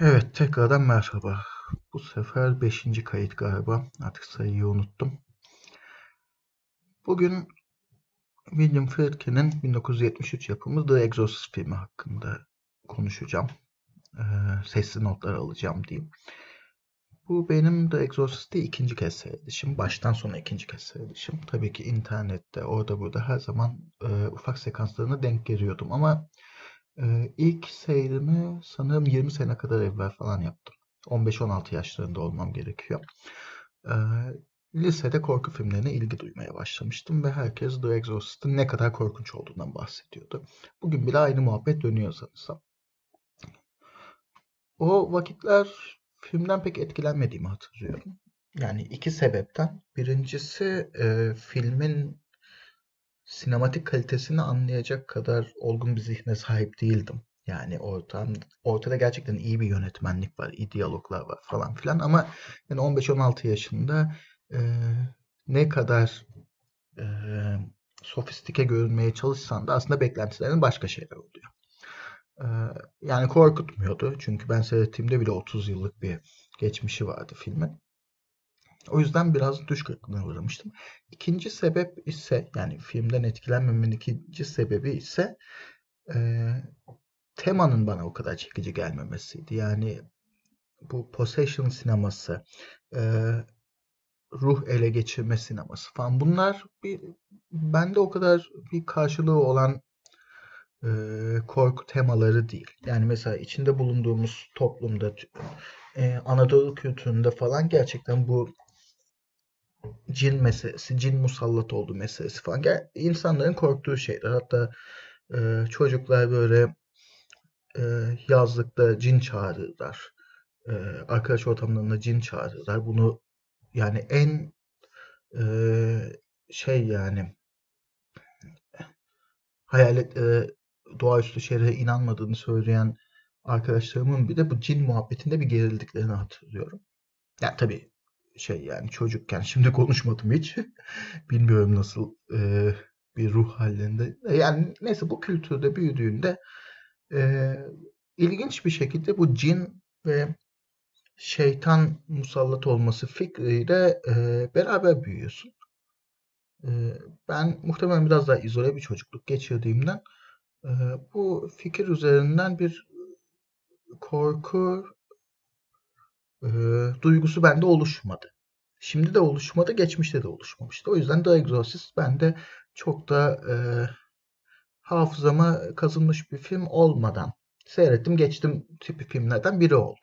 Evet, tekrardan merhaba. Bu sefer 5. kayıt galiba. Artık sayıyı unuttum. Bugün William Friedkin'in 1973 yapımı The Exorcist filmi hakkında konuşacağım. Ee, sesli notlar alacağım diyeyim. Bu benim The Exorcist'i ikinci kez seyredişim. Baştan sona ikinci kez seyredişim. Tabii ki internette, orada burada her zaman e, ufak sekanslarına denk geliyordum ama ee, ilk seyrimi sanırım 20 sene kadar evvel falan yaptım. 15-16 yaşlarında olmam gerekiyor. Lisede korku filmlerine ilgi duymaya başlamıştım ve herkes The Exorcist'ın ne kadar korkunç olduğundan bahsediyordu. Bugün bile aynı muhabbet dönüyor sanırsam. O vakitler filmden pek etkilenmediğimi hatırlıyorum. Yani iki sebepten. Birincisi e, filmin sinematik kalitesini anlayacak kadar olgun bir zihne sahip değildim. Yani ortam, ortada gerçekten iyi bir yönetmenlik var, iyi diyaloglar var falan filan ama yani 15-16 yaşında e, ne kadar e, sofistike görünmeye çalışsan da aslında beklentilerin başka şeyler oluyor. E, yani korkutmuyordu çünkü ben seyrettiğimde bile 30 yıllık bir geçmişi vardı filmin. O yüzden biraz düş kırıklığına uğramıştım. İkinci sebep ise yani filmden etkilenmemenin ikinci sebebi ise e, temanın bana o kadar çekici gelmemesiydi. Yani bu possession sineması, e, ruh ele geçirme sineması falan bunlar bir bende o kadar bir karşılığı olan e, korku temaları değil. Yani mesela içinde bulunduğumuz toplumda e, Anadolu kültüründe falan gerçekten bu cin meselesi, cin musallat olduğu meselesi falan. Yani insanların korktuğu şeyler. Hatta e, çocuklar böyle e, yazlıkta cin çağırırlar. E, arkadaş ortamlarında cin çağırırlar. Bunu yani en e, şey yani hayalet e, doğaüstü şeylere inanmadığını söyleyen arkadaşlarımın bir de bu cin muhabbetinde bir gerildiklerini hatırlıyorum. Yani tabii şey yani çocukken şimdi konuşmadım hiç. Bilmiyorum nasıl e, bir ruh halinde. Yani neyse bu kültürde büyüdüğünde e, ilginç bir şekilde bu cin ve şeytan musallat olması fikriyle e, beraber büyüyorsun. E, ben muhtemelen biraz daha izole bir çocukluk geçirdiğimden e, bu fikir üzerinden bir korku e, duygusu bende oluşmadı. Şimdi de oluşmadı, geçmişte de oluşmamıştı. O yüzden The Exorcist bende çok da e, hafızama kazınmış bir film olmadan seyrettim, geçtim tipi filmlerden biri oldu.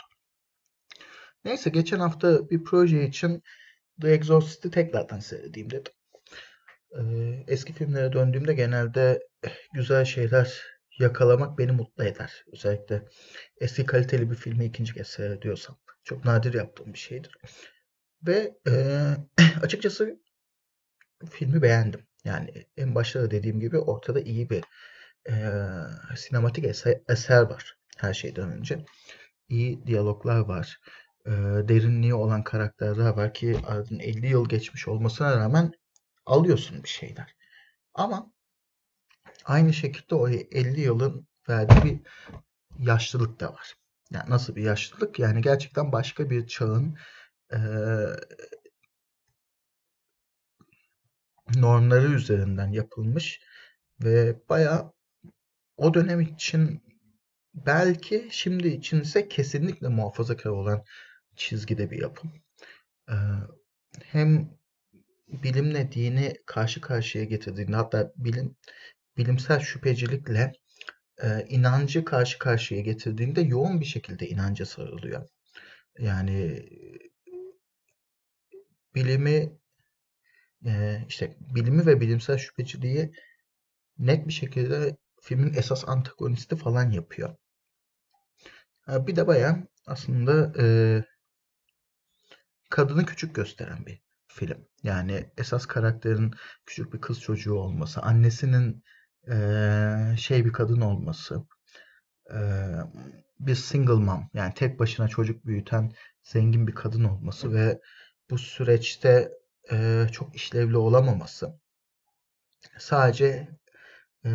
Neyse geçen hafta bir proje için The Exorcist'i tekrardan seyredeyim dedim. Ee, eski filmlere döndüğümde genelde güzel şeyler yakalamak beni mutlu eder. Özellikle eski kaliteli bir filmi ikinci kez seyrediyorsam. Çok nadir yaptığım bir şeydir. Ve e, açıkçası filmi beğendim. Yani en başta da dediğim gibi ortada iyi bir e, sinematik eser, var her şeyden önce. İyi diyaloglar var. E, derinliği olan karakterler var ki aradan 50 yıl geçmiş olmasına rağmen alıyorsun bir şeyler. Ama aynı şekilde o 50 yılın verdiği bir yaşlılık da var. Yani nasıl bir yaşlılık? Yani gerçekten başka bir çağın e, normları üzerinden yapılmış ve baya o dönem için belki şimdi için ise kesinlikle muhafazakar olan çizgide bir yapım. Ee, hem bilimle dini karşı karşıya getirdiğinde hatta bilim bilimsel şüphecilikle e, inancı karşı karşıya getirdiğinde yoğun bir şekilde inanca sarılıyor. Yani bilimi e, işte bilimi ve bilimsel şüpheciliği net bir şekilde filmin esas antagonisti falan yapıyor. Bir de bayağı aslında e, kadını küçük gösteren bir film. Yani esas karakterin küçük bir kız çocuğu olması, annesinin e, şey bir kadın olması, e, bir single mom yani tek başına çocuk büyüten zengin bir kadın olması ve bu süreçte e, çok işlevli olamaması sadece e,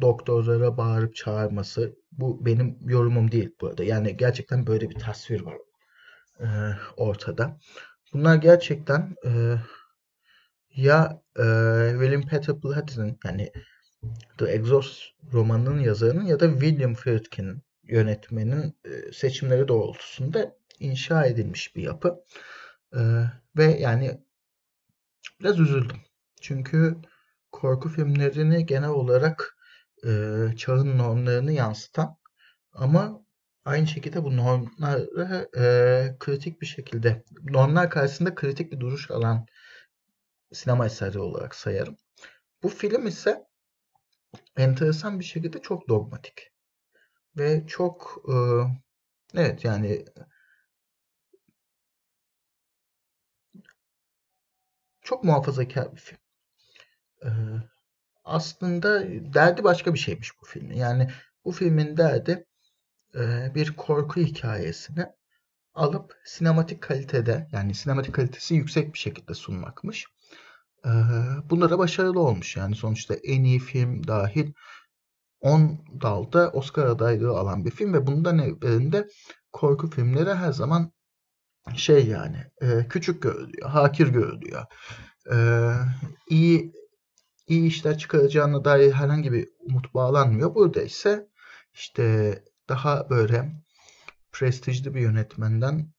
doktorlara bağırıp çağırması bu benim yorumum değil bu arada. Yani gerçekten böyle bir tasvir var e, ortada. Bunlar gerçekten e, ya e, William Peter Blatty'nin yani The Exhaust romanının yazarının ya da William Friedkin'in yönetmenin e, seçimleri doğrultusunda inşa edilmiş bir yapı. E, ve yani biraz üzüldüm. Çünkü korku filmlerini genel olarak e, çağın normlarını yansıtan ama aynı şekilde bu normları e, kritik bir şekilde normlar karşısında kritik bir duruş alan sinema eseri olarak sayarım. Bu film ise enteresan bir şekilde çok dogmatik ve çok e, evet yani çok muhafazakar bir film. E, aslında derdi başka bir şeymiş bu filmin. Yani bu filmin derdi e, bir korku hikayesini alıp sinematik kalitede yani sinematik kalitesi yüksek bir şekilde sunmakmış. Bunlara başarılı olmuş yani sonuçta en iyi film dahil 10 dalda Oscar adaylığı alan bir film ve bundan evvelinde korku filmleri her zaman şey yani küçük görülüyor, hakir görülüyor. İyi iyi işler çıkaracağına dair herhangi bir umut bağlanmıyor. Burada ise işte daha böyle prestijli bir yönetmenden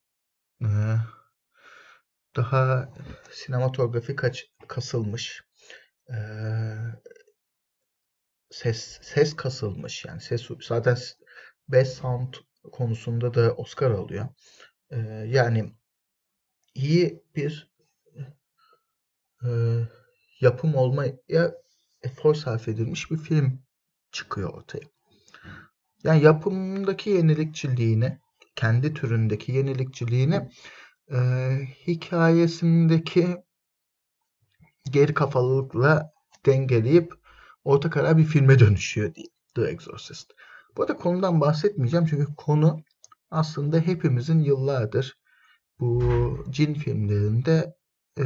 daha sinematografi kaç, kasılmış ses ses kasılmış yani ses zaten best sound konusunda da Oscar alıyor. Yani iyi bir yapım olmaya efor sarf edilmiş bir film çıkıyor ortaya. Yani yapımdaki yenilikçiliğini, kendi türündeki yenilikçiliğini e, hikayesindeki geri kafalılıkla dengeleyip orta karar bir filme dönüşüyor diye The Exorcist. Bu arada konudan bahsetmeyeceğim çünkü konu aslında hepimizin yıllardır bu cin filmlerinde e,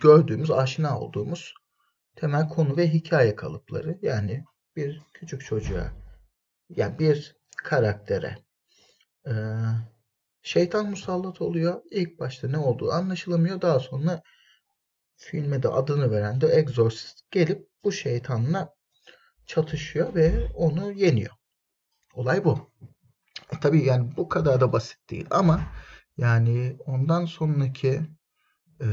gördüğümüz, aşina olduğumuz temel konu ve hikaye kalıpları. Yani bir küçük çocuğa, yani bir karaktere e, şeytan musallat oluyor. İlk başta ne olduğu anlaşılamıyor. Daha sonra filme de adını veren de Exorcist gelip bu şeytanla çatışıyor ve onu yeniyor. Olay bu. E, tabii yani bu kadar da basit değil ama yani ondan sonraki e,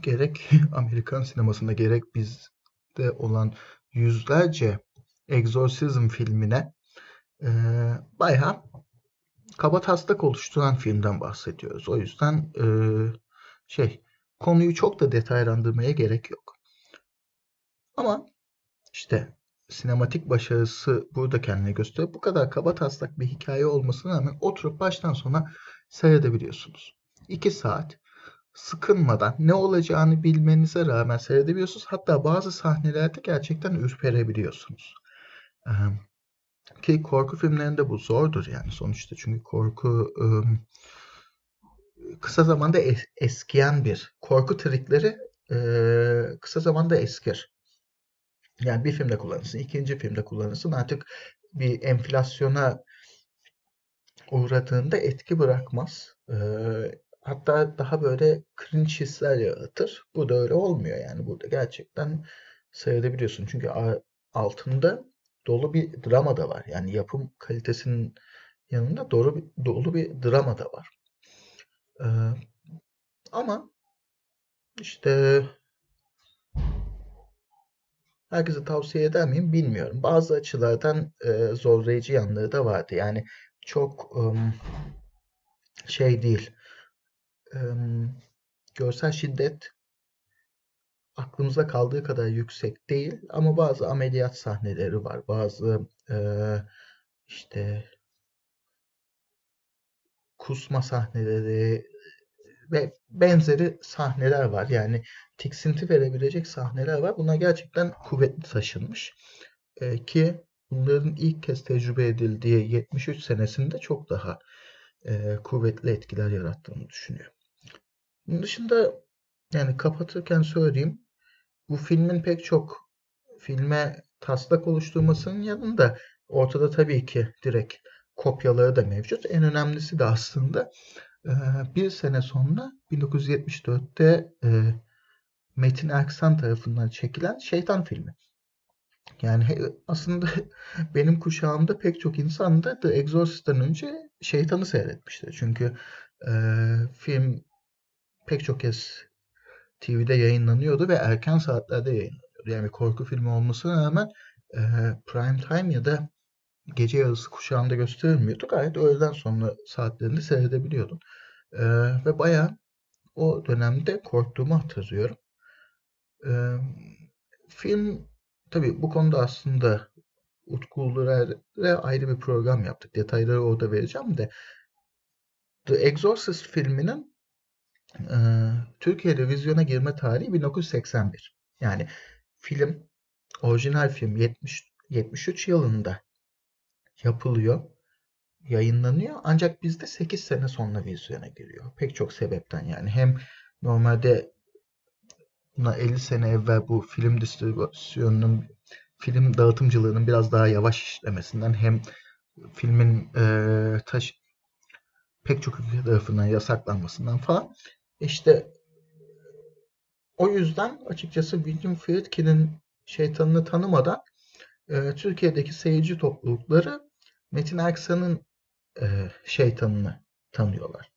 gerek Amerikan sinemasında gerek bizde olan yüzlerce egzorsizm filmine e, bayağı kaba taslak oluşturan filmden bahsediyoruz. O yüzden e, şey konuyu çok da detaylandırmaya gerek yok. Ama işte sinematik başarısı burada kendini gösteriyor. Bu kadar kaba taslak bir hikaye olmasına rağmen oturup baştan sona seyredebiliyorsunuz. 2 saat sıkınmadan ne olacağını bilmenize rağmen seyredebiliyorsunuz. Hatta bazı sahnelerde gerçekten ürperebiliyorsunuz. Ki korku filmlerinde bu zordur yani sonuçta. Çünkü korku kısa zamanda es- eskiyen bir korku trikleri kısa zamanda eskir. Yani bir filmde kullanırsın, ikinci filmde kullanırsın. Artık bir enflasyona uğradığında etki bırakmaz. Hatta daha böyle cringe hisler yaratır. Bu da öyle olmuyor yani. Burada gerçekten seyredebiliyorsun. Çünkü altında dolu bir drama da var. Yani yapım kalitesinin yanında dolu bir, dolu bir drama da var. Ee, ama işte herkese tavsiye eder miyim bilmiyorum. Bazı açılardan e, zorlayıcı yanları da vardı. Yani çok um, şey değil görsel şiddet aklımızda kaldığı kadar yüksek değil ama bazı ameliyat sahneleri var. Bazı e, işte kusma sahneleri ve benzeri sahneler var. Yani tiksinti verebilecek sahneler var. Bunlar gerçekten kuvvetli taşınmış. E, ki bunların ilk kez tecrübe edildiği 73 senesinde çok daha e, kuvvetli etkiler yarattığını düşünüyorum. Bunun dışında yani kapatırken söyleyeyim. Bu filmin pek çok filme taslak oluşturmasının yanında ortada tabii ki direkt kopyaları da mevcut. En önemlisi de aslında e, bir sene sonra 1974'te e, Metin Erksan tarafından çekilen Şeytan filmi. Yani aslında benim kuşağımda pek çok insan da The Exorcist'ten önce Şeytan'ı seyretmişti. Çünkü e, film pek çok kez TV'de yayınlanıyordu ve erken saatlerde yayınlanıyordu. Yani korku filmi olmasına rağmen e, prime time ya da gece yarısı kuşağında gösterilmiyordu. Gayet öğleden sonra saatlerinde seyredebiliyordum. E, ve bayağı o dönemde korktuğumu hatırlıyorum. E, film tabii bu konuda aslında Utku Ulurer'e ayrı bir program yaptık. Detayları orada vereceğim de The Exorcist filminin e, Türkiye'de vizyona girme tarihi 1981. Yani film, orijinal film 70, 73 yılında yapılıyor, yayınlanıyor. Ancak bizde 8 sene sonra vizyona giriyor. Pek çok sebepten yani. Hem normalde buna 50 sene evvel bu film distribüsyonunun film dağıtımcılığının biraz daha yavaş işlemesinden hem filmin e, taş pek çok ülke tarafından yasaklanmasından falan işte o yüzden açıkçası William Friedkin'in şeytanını tanımadan e, Türkiye'deki seyirci toplulukları Metin Erksan'ın e, şeytanını tanıyorlar.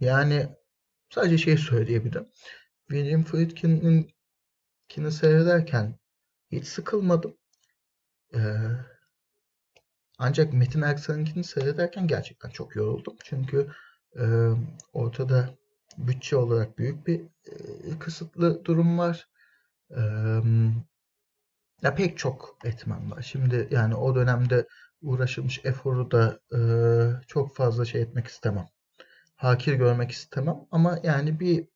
Yani sadece şey söyleyebilirim. William Friedkin'in kini seyrederken hiç sıkılmadım. Ee, ancak Metin Erksan'ınkini seyrederken gerçekten çok yoruldum. Çünkü ortada bütçe olarak büyük bir kısıtlı durum var. Ya pek çok etmen var. Şimdi yani o dönemde uğraşılmış eforu da çok fazla şey etmek istemem. Hakir görmek istemem ama yani bir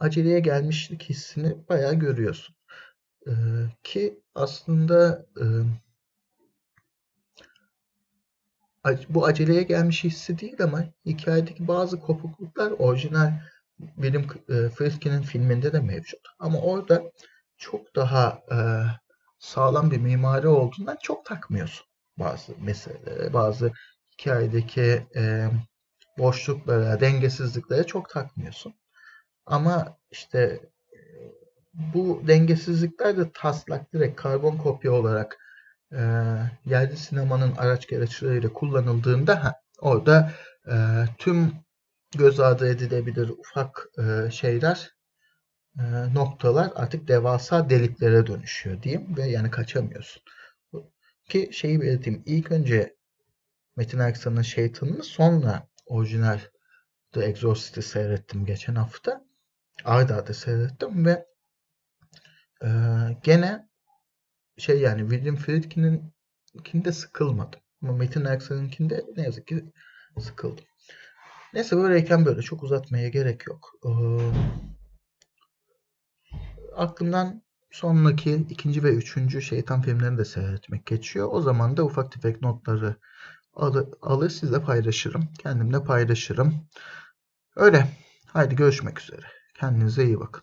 aceleye gelmişlik hissini bayağı görüyorsun. Ki aslında e, bu aceleye gelmiş hissi değil ama hikayedeki bazı kopukluklar orijinal William e, Friedkin'in filminde de mevcut. Ama orada çok daha e, sağlam bir mimari olduğundan çok takmıyorsun bazı mesele, bazı hikayedeki e, boşluklara, dengesizliklere çok takmıyorsun. Ama işte bu dengesizlikler de taslak direkt karbon kopya olarak e, yerli sinemanın araç gereçleriyle kullanıldığında ha, orada e, tüm göz ardı edilebilir ufak e, şeyler e, noktalar artık devasa deliklere dönüşüyor diyeyim ve yani kaçamıyorsun. Ki şeyi belirteyim. ilk önce Metin Erksan'ın Şeytan'ını sonra orijinal The Exorcist'i seyrettim geçen hafta. Arda arda seyrettim ve e, gene şey yani William Friedkin'in kinde sıkılmadım. Ama Metin Erksan'ınkinde ne yazık ki sıkıldım. Neyse böyleyken böyle çok uzatmaya gerek yok. Ee, aklımdan sonraki ikinci ve üçüncü şeytan filmlerini de seyretmek geçiyor. O zaman da ufak tefek notları alır, alır sizle paylaşırım. Kendimle paylaşırım. Öyle. Haydi görüşmek üzere. Kendinize iyi bakın.